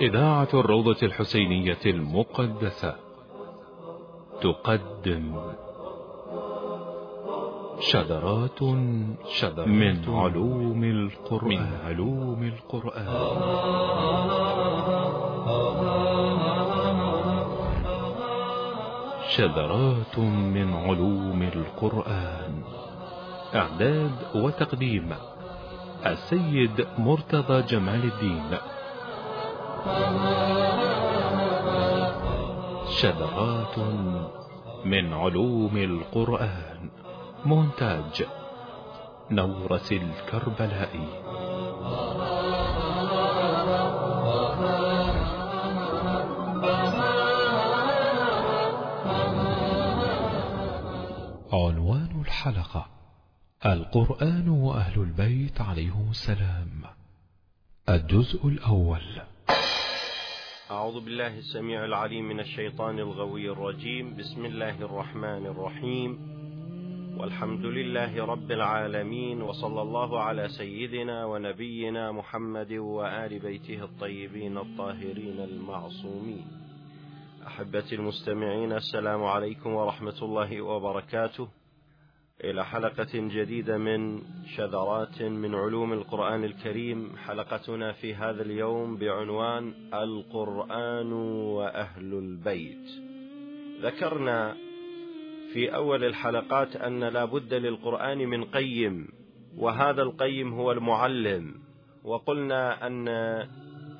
إذاعة الروضة الحسينية المقدسة. تقدم شذرات شذرات من علوم القرآن. من علوم القرآن. شذرات من علوم القرآن. إعداد وتقديم السيد مرتضى جمال الدين. شذرات من علوم القرآن. مونتاج نورس الكربلائي عنوان الحلقة القرآن وأهل البيت عليهم السلام. الجزء الأول. أعوذ بالله السميع العليم من الشيطان الغوي الرجيم. بسم الله الرحمن الرحيم. والحمد لله رب العالمين وصلى الله على سيدنا ونبينا محمد وآل بيته الطيبين الطاهرين المعصومين. أحبتي المستمعين السلام عليكم ورحمة الله وبركاته. إلى حلقة جديدة من شذرات من علوم القرآن الكريم. حلقتنا في هذا اليوم بعنوان القرآن وأهل البيت. ذكرنا في أول الحلقات أن لا بد للقرآن من قيم وهذا القيم هو المعلم. وقلنا أن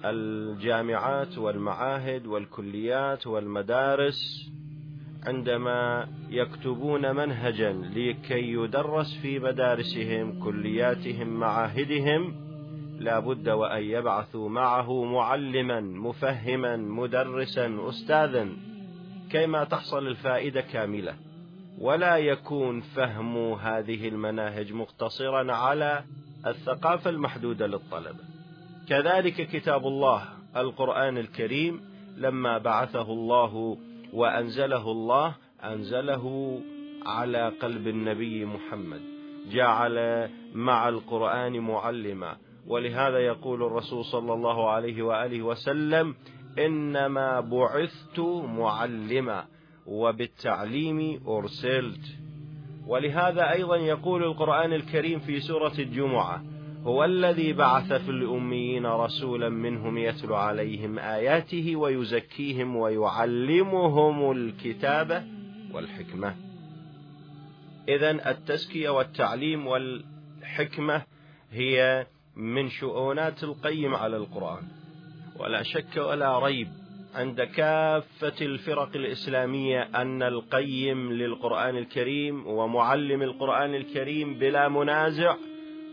الجامعات والمعاهد والكليات والمدارس عندما يكتبون منهجا لكي يدرس في مدارسهم كلياتهم معاهدهم لا بد وأن يبعثوا معه معلما مفهما مدرسا أستاذا كيما تحصل الفائدة كاملة. ولا يكون فهم هذه المناهج مقتصرا على الثقافة المحدودة للطلبة كذلك كتاب الله القرآن الكريم لما بعثه الله وأنزله الله أنزله على قلب النبي محمد. جعل مع القرآن معلما. ولهذا يقول الرسول صلى الله عليه وآله وسلم إنما بعثت معلما وبالتعليم أرسلت. ولهذا أيضا يقول القرآن الكريم في سورة الجمعة هو الذي بعث في الأميين رسولا منهم يتلو عليهم آياته ويزكيهم ويعلمهم الكتاب والحكمة. إذا التزكية والتعليم والحكمة هي من شؤونات القيم على القرآن. ولا شك ولا ريب عند كافة الفرق الإسلامية أن القيم للقرآن الكريم ومعلم القرآن الكريم بلا منازع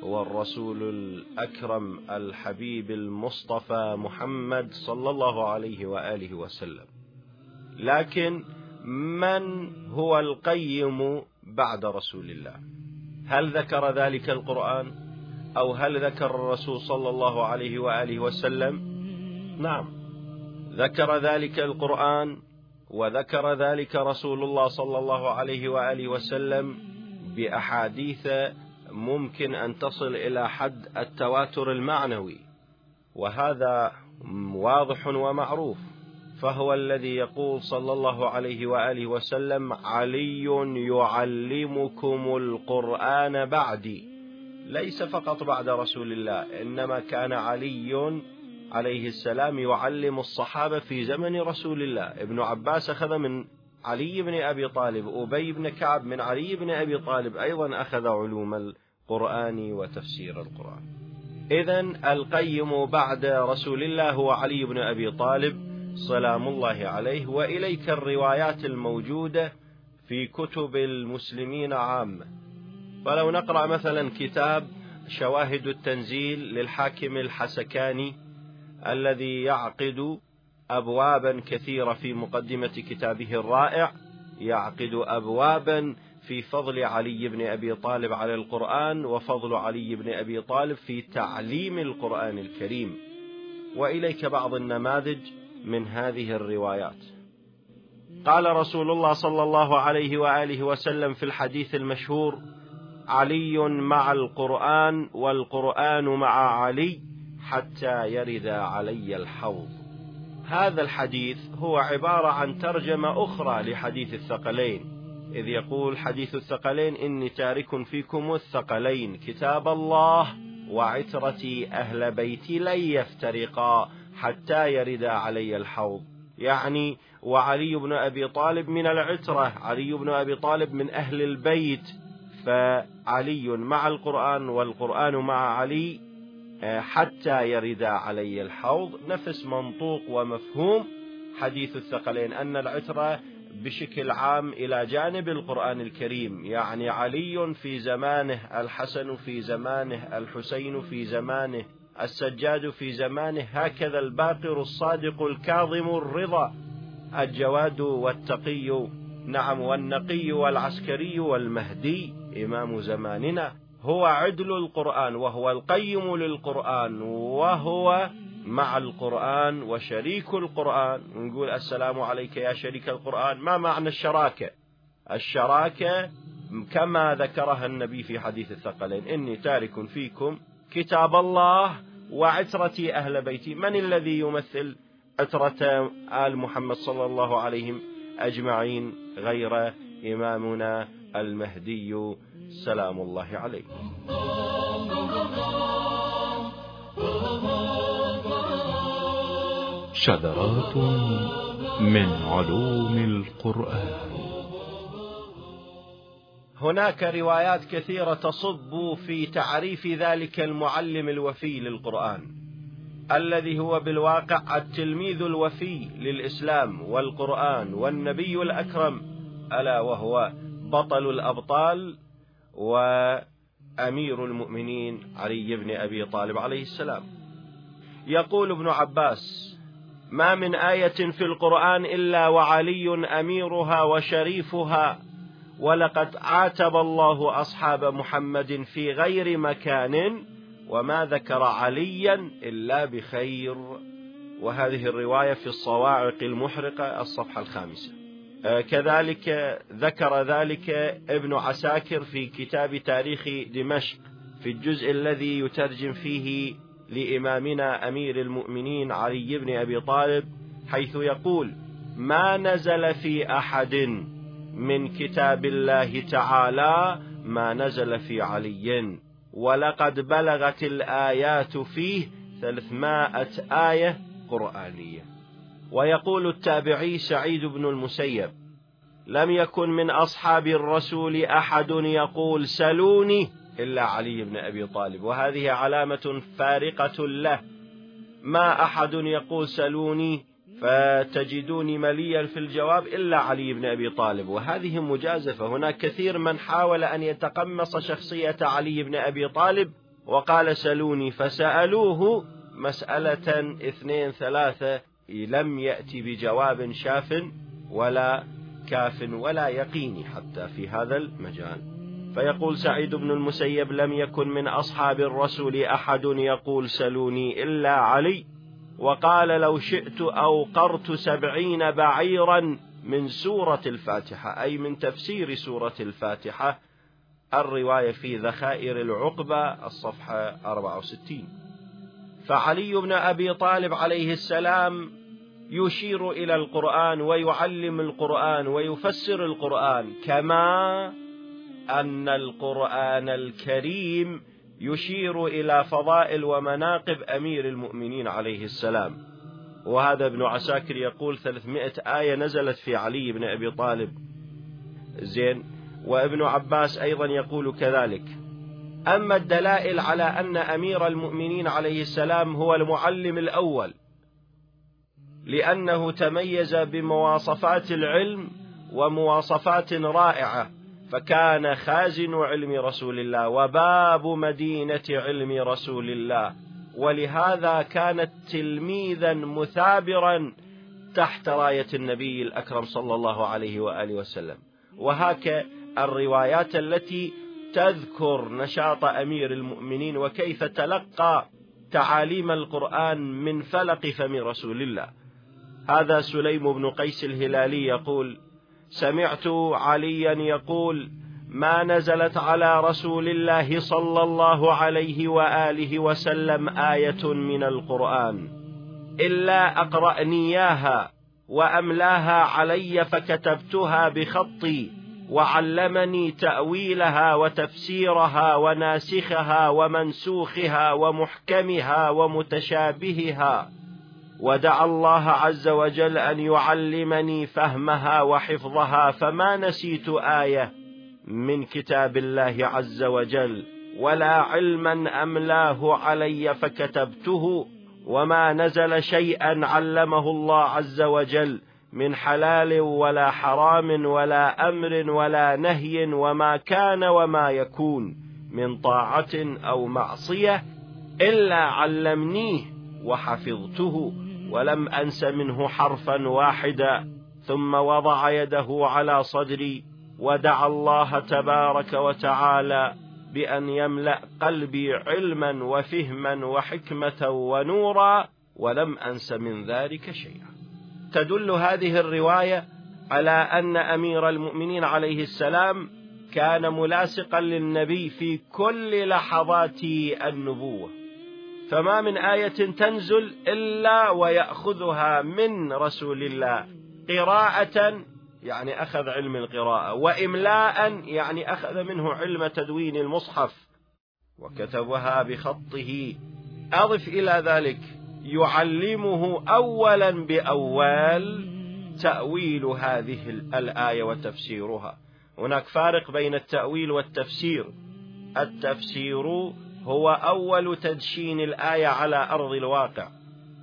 هو الرسول الأكرم الحبيب المصطفى محمد صلى الله عليه وآله وسلم. لكن من هو القيم بعد رسول الله؟ هل ذكر ذلك القرآن؟ أو هل ذكر الرسول صلى الله عليه وآله وسلم؟ نعم. ذكر ذلك القرآن وذكر ذلك رسول الله صلى الله عليه وآله وسلم بأحاديث ممكن أن تصل إلى حد التواتر المعنوي وهذا واضح ومعروف. فهو الذي يقول صلى الله عليه وآله وسلم علي يعلمكم القرآن بعدي. ليس فقط بعد رسول الله إنما كان علي عليه السلام يعلم الصحابة في زمن رسول الله. ابن عباس أخذ من علي بن أبي طالب أبي بن كعب من علي بن أبي طالب أيضا أخذ علوم القرآن وتفسير القرآن. إذا القيم بعد رسول الله هو علي بن أبي طالب سلام الله عليه وإليك الروايات الموجودة في كتب المسلمين عامة. فلو نقرأ مثلا كتاب شواهد التنزيل للحاكم الحسكاني الذي يعقد أبوابا كثيرة في مقدمة كتابه الرائع يعقد أبوابا في فضل علي بن أبي طالب على القرآن وفضل علي بن أبي طالب في تعليم القرآن الكريم. وإليك بعض النماذج من هذه الروايات. قال رسول الله صلى الله عليه وآله وسلم في الحديث المشهور علي مع القرآن والقرآن مع علي حتى يرد علي الحوض. هذا الحديث هو عبارة عن ترجمة أخرى لحديث الثقلين. إذ يقول حديث الثقلين إني تارك فيكم الثقلين كتاب الله وعترتي أهل بيتي لن يفترقا حتى يرد علي الحوض. يعني وعلي بن أبي طالب من العترة علي بن أبي طالب من أهل البيت فعلي مع القرآن والقرآن مع علي حتى يرد علي الحوض. نفس منطوق ومفهوم. حديث الثقلين أن العترة بشكل عام إلى جانب القرآن الكريم. يعني علي في زمانه الحسن في زمانه الحسين في زمانه السجاد في زمانه هكذا الباقر الصادق الكاظم الرضا. الجواد والتقي نعم والنقي والعسكري والمهدي إمام زماننا. هو عدل القرآن وهو القيم للقرآن وهو مع القرآن وشريك القرآن. نقول السلام عليك يا شريك القرآن. ما معنى الشراكة؟ الشراكة كما ذكرها النبي في حديث الثقلين. إني تارك فيكم كتاب الله وعترتي أهل بيتي. من الذي يمثل عترة آل محمد صلى الله عليهم أجمعين غير إمامنا المهدي سلام الله عليه شذرات من علوم القرآن. هناك روايات كثيرة تصب في تعريف ذلك المعلم الوفي للقرآن الذي هو بالواقع التلميذ الوفي للإسلام والقرآن والنبي الأكرم ألا وهو بطل الأبطال وأمير المؤمنين علي بن أبي طالب عليه السلام. يقول ابن عباس ما من آية في القرآن إلا وعلي أميرها وشريفها ولقد عاتب الله أصحاب محمد في غير مكان وما ذكر عليا إلا بخير. وهذه الرواية في الصواعق المحرقة الصفحة الخامسة. كذلك ذكر ذلك ابن عساكر في كتاب تاريخ دمشق في الجزء الذي يترجم فيه لإمامنا أمير المؤمنين علي بن أبي طالب حيث يقول ما نزل في أحد من كتاب الله تعالى ما نزل في علي ولقد بلغت الآيات فيه ثلاثمائة آية قرآنية. ويقول التابعي سعيد بن المسيب لم يكن من أصحاب الرسول أحد يقول سلوني إلا علي بن أبي طالب وهذه علامة فارقة له. ما أحد يقول سلوني فتجدوني مليا في الجواب إلا علي بن أبي طالب وهذه مجازفة. هناك كثير من حاول أن يتقمص شخصية علي بن أبي طالب وقال سلوني فسألوه مسألة اثنين ثلاثة لم يأتي بجواب شاف ولا كاف ولا يقيني حتى في هذا المجال. فيقول سعيد بن المسيب لم يكن من أصحاب الرسول أحد يقول سلوني إلا علي. وقال لو شئت أوقرت سبعين بعيرا من سورة الفاتحة أي من تفسير سورة الفاتحة. الرواية في ذخائر العقبة الصفحة 64 فعلي بن أبي طالب عليه السلام يشير إلى القرآن ويعلم القرآن ويفسر القرآن كما أن القرآن الكريم يشير إلى فضائل ومناقب أمير المؤمنين عليه السلام. وهذا ابن عساكر يقول ثلاثمائة آية نزلت في علي بن أبي طالب. زين. وابن عباس أيضا يقول كذلك. أما الدلائل على أن أمير المؤمنين عليه السلام هو المعلم الأول لأنه تميز بمواصفات العلم ومواصفات رائعة فكان خازن علم رسول الله وباب مدينة علم رسول الله. ولهذا كان تلميذا مثابرا تحت راية النبي الأكرم صلى الله عليه وآله وسلم. وهك الروايات التي تذكر نشاط أمير المؤمنين وكيف تلقى تعاليم القرآن من فلق فم رسول الله. هذا سليم بن قيس الهلالي يقول سمعت عليا يقول ما نزلت على رسول الله صلى الله عليه وآله وسلم آية من القرآن إلا أقرأني إياها وأملاها علي فكتبتها بخطي وعلمني تأويلها وتفسيرها وناسخها ومنسوخها ومحكمها ومتشابهها ودعا الله عز وجل أن يعلمني فهمها وحفظها فما نسيت آية من كتاب الله عز وجل. ولا علما أملاه علي فكتبته وما نزل شيئا علمه الله عز وجل من حلال ولا حرام ولا أمر ولا نهي وما كان وما يكون من طاعة أو معصية إلا علمنيه وحفظته. ولم أنس منه حرفا واحدا ثم وضع يده على صدري ودعا الله تبارك وتعالى بأن يملأ قلبي علما وفهما وحكمة ونورا ولم أنس من ذلك شيئا. تدل هذه الرواية على أن أمير المؤمنين عليه السلام كان ملاصقا للنبي في كل لحظات النبوة. فما من آية تنزل إلا ويأخذها من رسول الله. قراءة يعني أخذ علم القراءة. وإملاء يعني أخذ منه علم تدوين المصحف. وكتبها بخطه. أضف إلى ذلك. يعلمه أولا بأول تأويل هذه الآية وتفسيرها. هناك فارق بين التأويل والتفسير. التفسير هو أول تدشين الآية على أرض الواقع.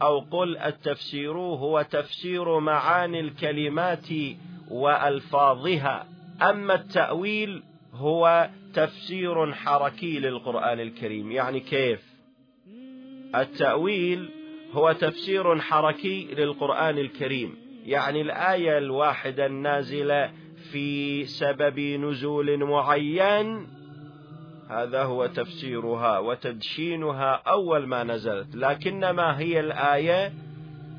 أو قل التفسير هو تفسير معاني الكلمات وألفاظها. أما التأويل هو تفسير حركي للقرآن الكريم. يعني كيف؟ التأويل هو تفسير حركي للقرآن الكريم. يعني الآية الواحدة النازلة في سبب نزول معين هذا هو تفسيرها وتدشينها أول ما نزلت لكنما هي الآية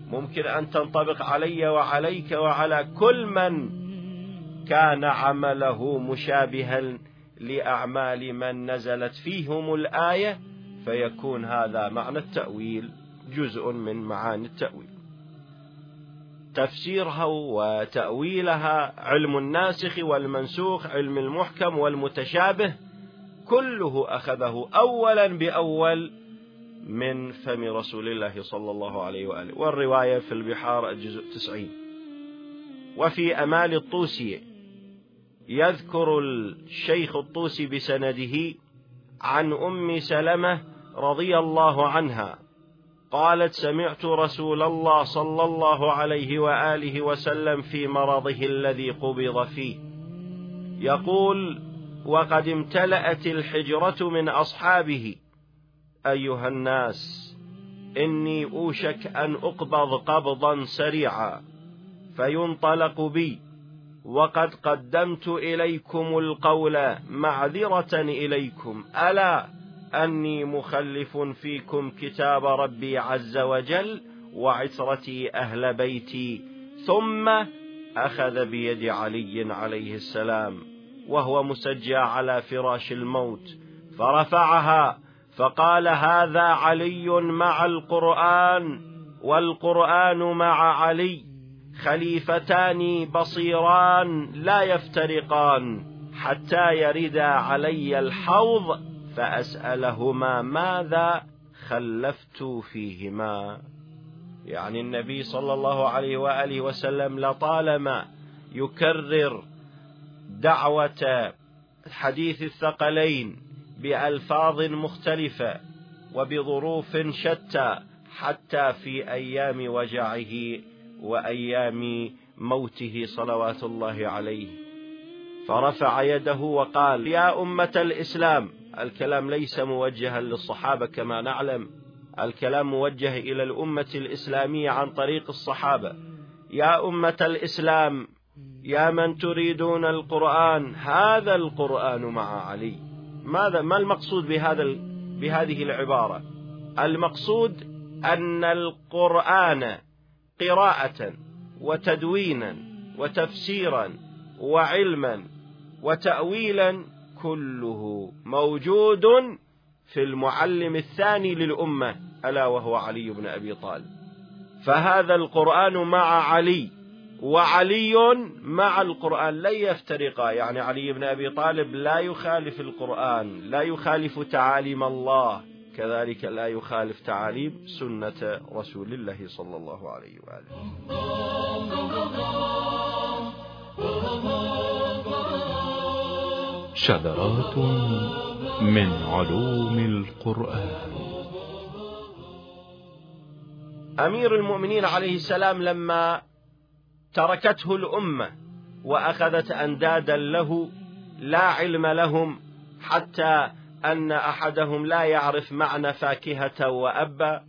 ممكن أن تنطبق علي وعليك وعلى كل من كان عمله مشابها لأعمال من نزلت فيهم الآية فيكون هذا معنى التأويل جزء من معاني التأويل. تفسيرها وتأويلها علم الناسخ والمنسوخ علم المحكم والمتشابه كله أخذه أولا بأول من فم رسول الله صلى الله عليه وآله. والرواية في البحار الجزء تسعين. وفي أمال الطوسي يذكر الشيخ الطوسي بسنده عن أم سلمة رضي الله عنها. قالت سمعت رسول الله صلى الله عليه وآله وسلم في مرضه الذي قبض فيه. يقول وقد امتلأت الحجرة من أصحابه. أيها الناس إني أوشك أن أقبض قبضا سريعا فينطلق بي. وقد قدمت إليكم القول معذرة إليكم. ألا أني مخلف فيكم كتاب ربي عز وجل وعترتي أهل بيتي ثم أخذ بيد علي عليه السلام. وهو مسجى على فراش الموت فرفعها فقال هذا علي مع القرآن والقرآن مع علي خليفتان بصيران لا يفترقان حتى يردا علي الحوض فأسألهما ماذا خلفت فيهما. يعني النبي صلى الله عليه وآله وسلم لطالما يكرر دعوة حديث الثقلين بألفاظ مختلفة وبظروف شتى حتى في أيام وجعه وأيام موته صلوات الله عليه. فرفع يده وقال يا أمة الإسلام الكلام ليس موجها للصحابة كما نعلم. الكلام موجه إلى الأمة الإسلامية عن طريق الصحابة. يا أمة الإسلام يا من تريدون القرآن هذا القرآن مع علي. ماذا ما المقصود بهذا بهذه العبارة؟ المقصود أن القرآن قراءة وتدوينا وتفسيرا وعلما وتأويلا كله موجود في المعلم الثاني للأمة ألا وهو علي بن أبي طالب. فهذا القرآن مع علي. وعلي مع القرآن لن يفترقا. يعني علي بن أبي طالب لا يخالف القرآن لا يخالف تعاليم الله. كذلك لا يخالف تعاليم سنة رسول الله صلى الله عليه وآله. شذرات من علوم القرآن. أمير المؤمنين عليه السلام لما تركته الأمة وأخذت أندادا له لا علم لهم حتى أن أحدهم لا يعرف معنى فاكهة وأبا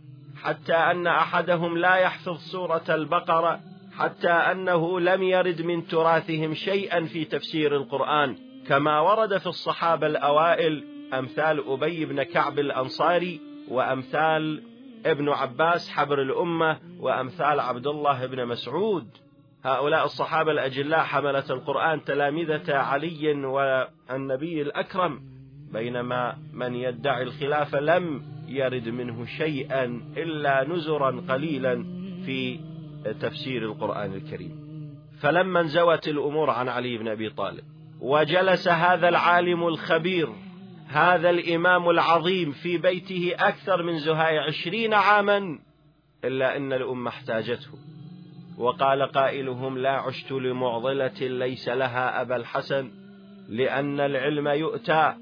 حتى أن أحدهم لا يحفظ سورة البقرة حتى أنه لم يرد من تراثهم شيئا في تفسير القرآن. كما ورد في الصحابة الأوائل أمثال أبي بن كعب الأنصاري وأمثال ابن عباس حبر الأمة وأمثال عبد الله بن مسعود. هؤلاء الصحابة الأجلاء حملة القرآن تلامذة علي والنبي الأكرم بينما من يدعي الخلافة لم يرد منه شيئا إلا نزرا قليلا في تفسير القرآن الكريم. فلما انزوت الأمور عن علي بن أبي طالب وجلس هذا العالم الخبير هذا الإمام العظيم في بيته أكثر من زهاي عشرين عاما إلا أن الأمة احتاجته. وقال قائلهم لا عشت لمعضلة ليس لها أبا الحسن لأن العلم يؤتى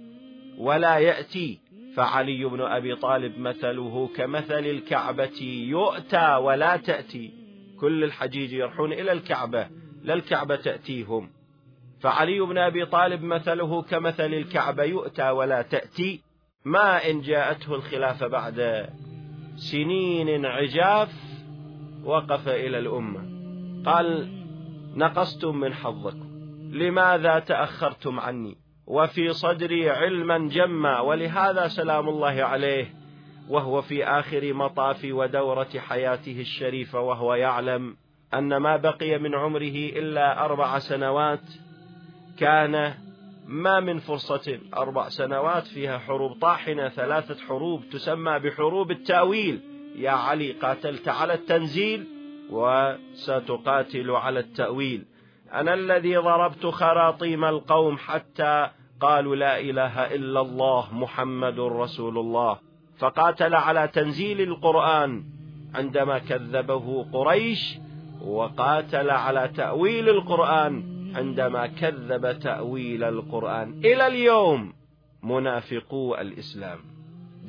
ولا يأتي. فعلي بن أبي طالب مثله كمثل الكعبة يؤتى ولا تأتي. كل الحجيج يرحون إلى الكعبة لا الكعبة تأتيهم. فعلي بن أبي طالب مثله كمثل الكعبة يؤتى ولا تأتي. ما إن جاءته الخلافة بعد سنين عجاف وقف إلى الأمة. قال نقصتم من حظكم. لماذا تأخرتم عني؟ وفي صدري علما جما ولهذا سلام الله عليه وهو في آخر مطاف ودورة حياته الشريفة وهو يعلم أن ما بقي من عمره إلا أربع سنوات. كان ما من فرصة أربع سنوات فيها حروب طاحنة ثلاثة حروب تسمى بحروب التأويل. يا علي قاتلت على التنزيل وستقاتل على التأويل. أنا الذي ضربت خراطيم القوم حتى قالوا لا إله إلا الله محمد رسول الله. فقاتل على تنزيل القرآن عندما كذبه قريش وقاتل على تأويل القرآن عندما كذب تأويل القرآن. إلى اليوم منافقو الإسلام.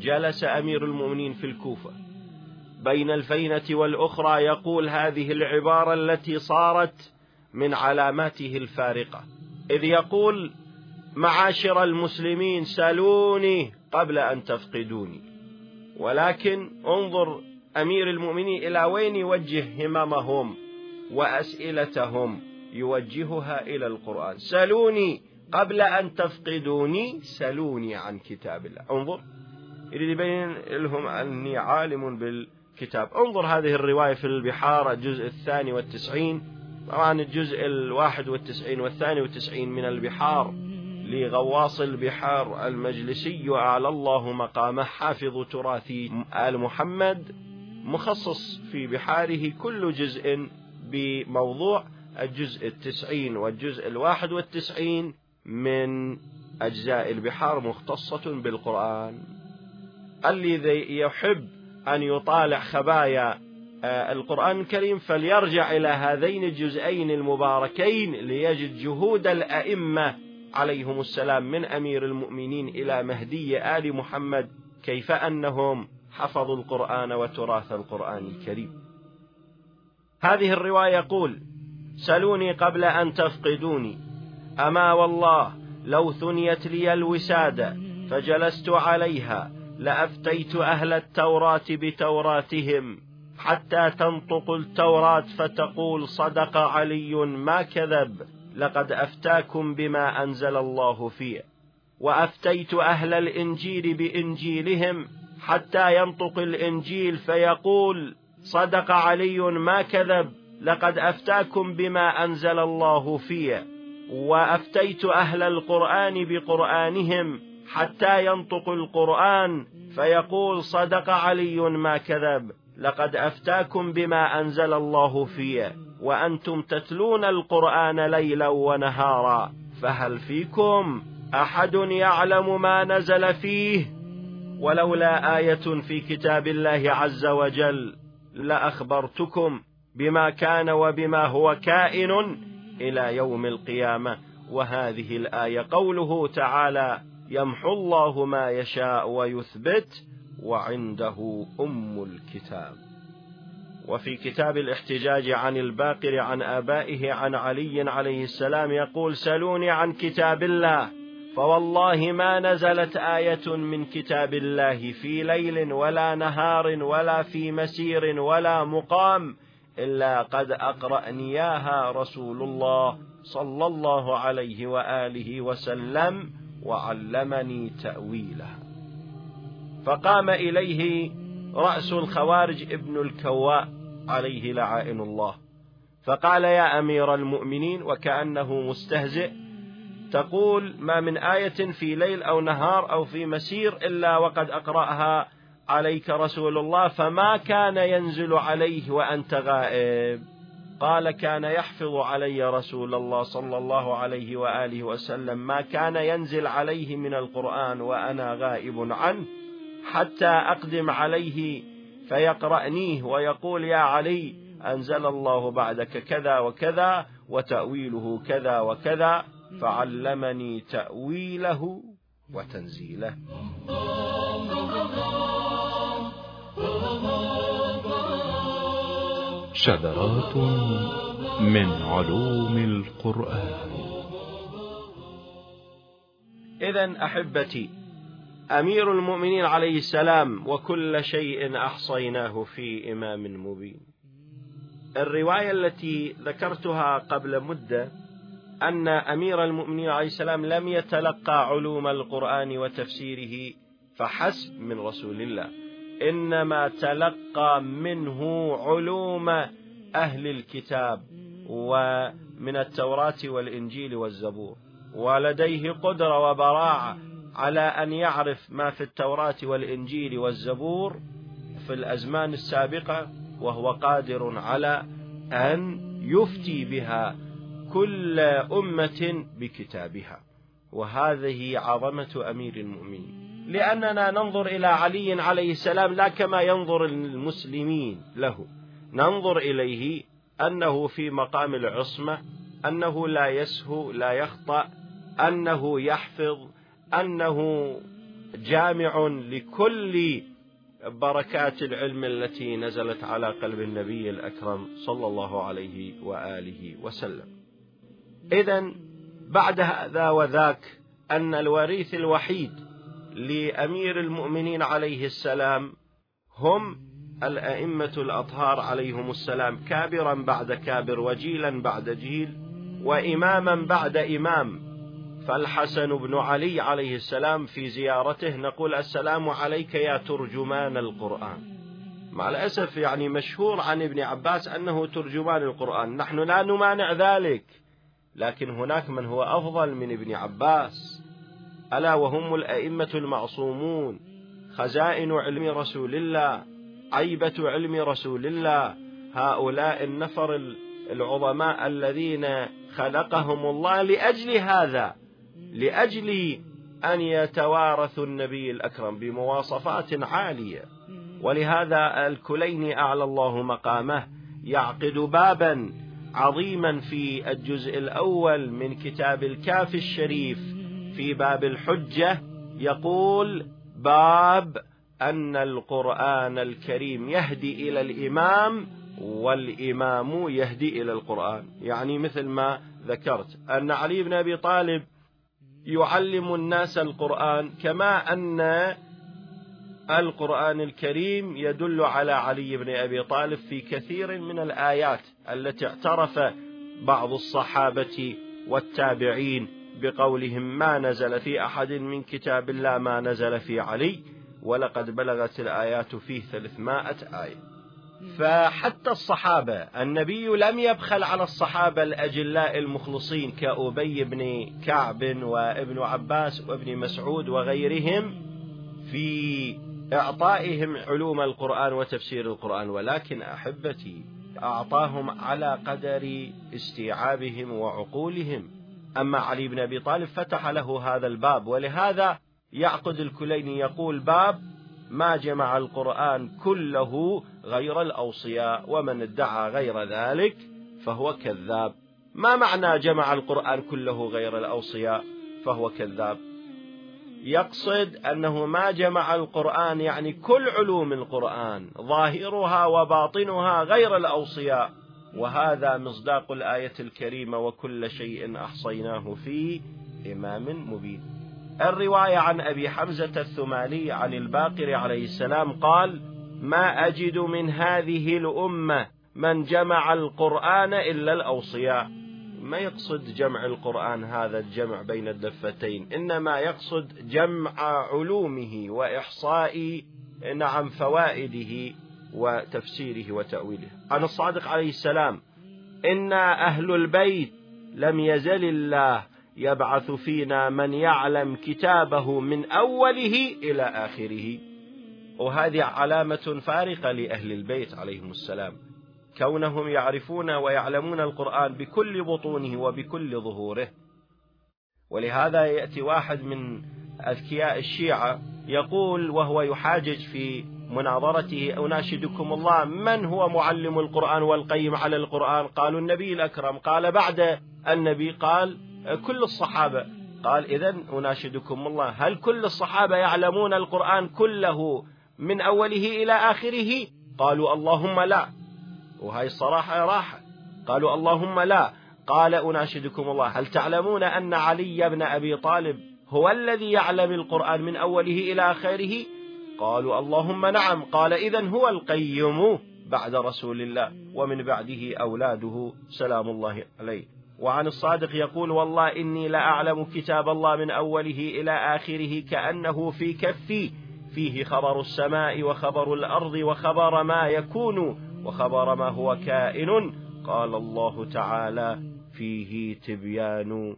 جلس أمير المؤمنين في الكوفة. بين الفينة والأخرى يقول هذه العبارة التي صارت من علاماته الفارقة. إذ يقول معاشر المسلمين سلوني قبل أن تفقدوني. ولكن انظر أمير المؤمنين إلى وين يوجه هممهم وأسئلتهم يوجهها إلى القرآن. سلوني قبل أن تفقدوني سلوني عن كتاب الله. انظر يريد يبين لهم أني عالم بالكتاب انظر هذه الرواية في البحار الجزء الثاني والتسعين. طبعا الجزء الواحد والتسعين والثاني والتسعين من البحار لغواص البحار المجلسي أعلى الله مقامه حافظ تراث آل محمد مخصص في بحاره كل جزء بموضوع الجزء التسعين والجزء الواحد والتسعين من أجزاء البحار مختصة بالقرآن. الذي يحب أن يطالع خبايا آه، القرآن الكريم فليرجع إلى هذين الجزئين المباركين ليجد جهود الأئمة عليهم السلام من أمير المؤمنين إلى مهدي آل محمد كيف أنهم حفظوا القرآن وتراث القرآن الكريم. هذه الرواية يقول سلوني قبل أن تفقدوني أما والله لو ثنيت لي الوسادة فجلست عليها لأفتيت أهل التوراة بتوراتهم حتى تنطق التوراة فتقول صدق علي ما كذب. لقد أفتاكم بما أنزل الله فيه. وأفتيت أهل الإنجيل بإنجيلهم حتى ينطق الإنجيل فيقول صدق علي ما كذب. لقد أفتاكم بما أنزل الله فيه. وأفتيت أهل القرآن بقرآنهم حتى ينطق القرآن فيقول صدق علي ما كذب. لقد أفتاكم بما أنزل الله فيه وأنتم تتلون القرآن ليلا ونهارا. فهل فيكم أحد يعلم ما نزل فيه؟ ولولا آية في كتاب الله عز وجل لأخبرتكم بما كان وبما هو كائن إلى يوم القيامة. وهذه الآية قوله تعالى يمحو الله ما يشاء ويثبت وعنده أم الكتاب. وفي كتاب الاحتجاج عن الباقر عن آبائه عن علي عليه السلام يقول سلوني عن كتاب الله فوالله ما نزلت آية من كتاب الله في ليل ولا نهار ولا في مسير ولا مقام إلا قد أقرأنياها رسول الله صلى الله عليه وآله وسلم. وعلمني تأويلها فقام إليه رأس الخوارج ابن الكواء عليه لعائن الله. فقال يا أمير المؤمنين وكأنه مستهزئ تقول ما من آية في ليل أو نهار أو في مسير إلا وقد أقرأها عليك رسول الله فما كان ينزل عليه وأنت غائب. قال كان يحفظ علي رسول الله صلى الله عليه وآله وسلم ما كان ينزل عليه من القرآن وأنا غائب عنه حتى أقدم عليه فيقرأنيه ويقول يا علي أنزل الله بعدك كذا وكذا وتأويله كذا وكذا فعلمني تأويله وتنزيله. شذرات من علوم القرآن. إذا أحبتي أمير المؤمنين عليه السلام وكل شيء أحصيناه في إمام مبين. الرواية التي ذكرتها قبل مدة أن أمير المؤمنين عليه السلام لم يتلقى علوم القرآن وتفسيره فحسب من رسول الله. إنما تلقى منه علوم أهل الكتاب ومن التوراة والإنجيل والزبور. ولديه قدرة وبراعة على أن يعرف ما في التوراة والإنجيل والزبور في الأزمان السابقة وهو قادر على أن يفتي بها كل أمة بكتابها. وهذه عظمة أمير المؤمنين. لأننا ننظر إلى علي عليه السلام لا كما ينظر المسلمين له. ننظر إليه أنه في مقام العصمة أنه لا يسهو لا يخطأ أنه يحفظ أنه جامع لكل بركات العلم التي نزلت على قلب النبي الأكرم صلى الله عليه وآله وسلم. إذا بعد هذا وذاك أن الوريث الوحيد لأمير المؤمنين عليه السلام هم الأئمة الأطهار عليهم السلام كابرا بعد كابر وجيلا بعد جيل وإماما بعد إمام. فالحسن بن علي عليه السلام في زيارته نقول السلام عليك يا ترجمان القرآن. مع الأسف يعني مشهور عن ابن عباس أنه ترجمان القرآن. نحن لا نمانع ذلك لكن هناك من هو أفضل من ابن عباس. ألا وهم الأئمة المعصومون؟ خزائن علم رسول الله عيبة علم رسول الله هؤلاء النفر العظماء الذين خلقهم الله لأجل هذا لأجل أن يتوارثوا النبي الأكرم بمواصفات عالية. ولهذا الكليني أعلى الله مقامه يعقد بابا عظيما في الجزء الأول من كتاب الكاف الشريف في باب الحجة يقول باب أن القرآن الكريم يهدي إلى الإمام والإمام يهدي إلى القرآن. يعني مثل ما ذكرت أن علي بن أبي طالب يعلم الناس القرآن كما أن القرآن الكريم يدل على علي بن أبي طالب في كثير من الآيات التي اعترف بعض الصحابة والتابعين. بقولهم ما نزل في أحد من كتاب الله ما نزل في علي ولقد بلغت الآيات فيه ثلاثمائة آية. فحتى الصحابة النبي لم يبخل على الصحابة الأجلاء المخلصين كأبي بن كعب وابن عباس وابن مسعود وغيرهم في إعطائهم علوم القرآن وتفسير القرآن ولكن أحبتي أعطاهم على قدر استيعابهم وعقولهم. أما علي بن أبي طالب فتح له هذا الباب ولهذا يعقد الكليني يقول باب ما جمع القرآن كله غير الأوصياء ومن ادعى غير ذلك فهو كذاب. ما معنى جمع القرآن كله غير الأوصياء؟ فهو كذاب. يقصد أنه ما جمع القرآن يعني كل علوم القرآن ظاهرها وباطنها غير الأوصياء. وهذا مصداق الآية الكريمة وكل شيء أحصيناه في إمام مبين. الرواية عن أبي حمزة الثماني عن الباقر عليه السلام قال ما أجد من هذه الأمة من جمع القرآن إلا الأوصياء. ما يقصد جمع القرآن هذا الجمع بين الدفتين إنما يقصد جمع علومه وإحصاء نعم فوائده. وتفسيره وتأويله. عن الصادق عليه السلام إنا أهل البيت لم يزل الله يبعث فينا من يعلم كتابه من أوله إلى آخره. وهذه علامة فارقة لأهل البيت عليهم السلام. كونهم يعرفون ويعلمون القرآن بكل بطونه وبكل ظهوره. ولهذا يأتي واحد من أذكياء الشيعة يقول وهو يحاجج في مناظرته أناشدكم الله من هو معلم القرآن والقيم على القرآن؟ قالوا النبي الأكرم. قال بعد النبي قال كل الصحابة. قال إذا أناشدكم الله. هل كل الصحابة يعلمون القرآن كله من أوله إلى آخره؟ قالوا اللهم لا. وهي الصراحة راحة. قالوا اللهم لا. قال أناشدكم الله. هل تعلمون أن علي بن أبي طالب هو الذي يعلم القرآن من أوله إلى آخره؟ قالوا اللهم نعم. قال إذا هو القيم بعد رسول الله ومن بعده أولاده. سلام الله عليه. وعن الصادق يقول والله إني لأعلم كتاب الله من أوله إلى آخره كأنه في كفي. فيه خبر السماء وخبر الأرض وخبر ما يكون وخبر ما هو كائن. قال الله تعالى فيه تبيان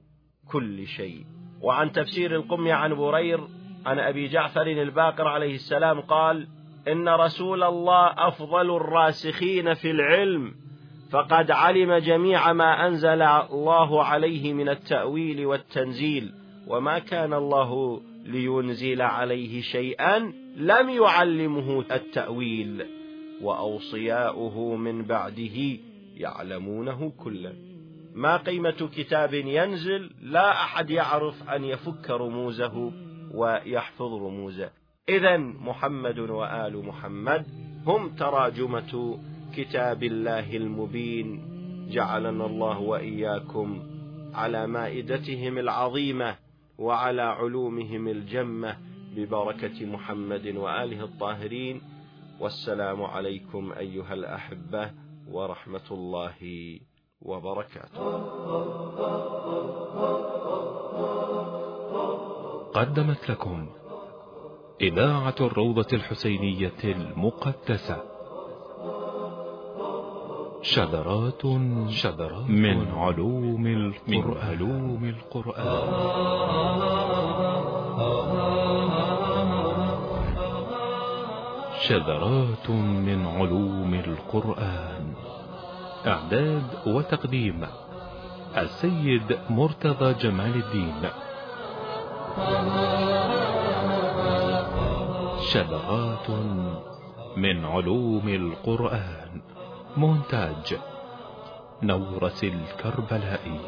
كل شيء. وعن تفسير القم عن برير عن أبي جعفر الباقر عليه السلام قال إن رسول الله أفضل الراسخين في العلم فقد علم جميع ما أنزل الله عليه من التأويل والتنزيل وما كان الله لينزل عليه شيئا لم يعلمه التأويل وأوصياؤه من بعده يعلمونه كلا. ما قيمة كتاب ينزل؟ لا أحد يعرف أن يفك رموزه. ويحفظ رموزه. إذا محمد وآل محمد هم تراجمة كتاب الله المبين. جعلنا الله وإياكم على مائدتهم العظيمة وعلى علومهم الجمة. ببركة محمد وآله الطاهرين. والسلام عليكم أيها الأحبة ورحمة الله وبركاته. قدمت لكم إذاعة الروضة الحسينية المقدسة. شذرات شذرات من علوم القرآن, من علوم القرآن. شذرات من علوم القرآن. إعداد وتقديم السيد مرتضى جمال الدين. شذرات من علوم القرآن. مونتاج. نورة الكربلائي.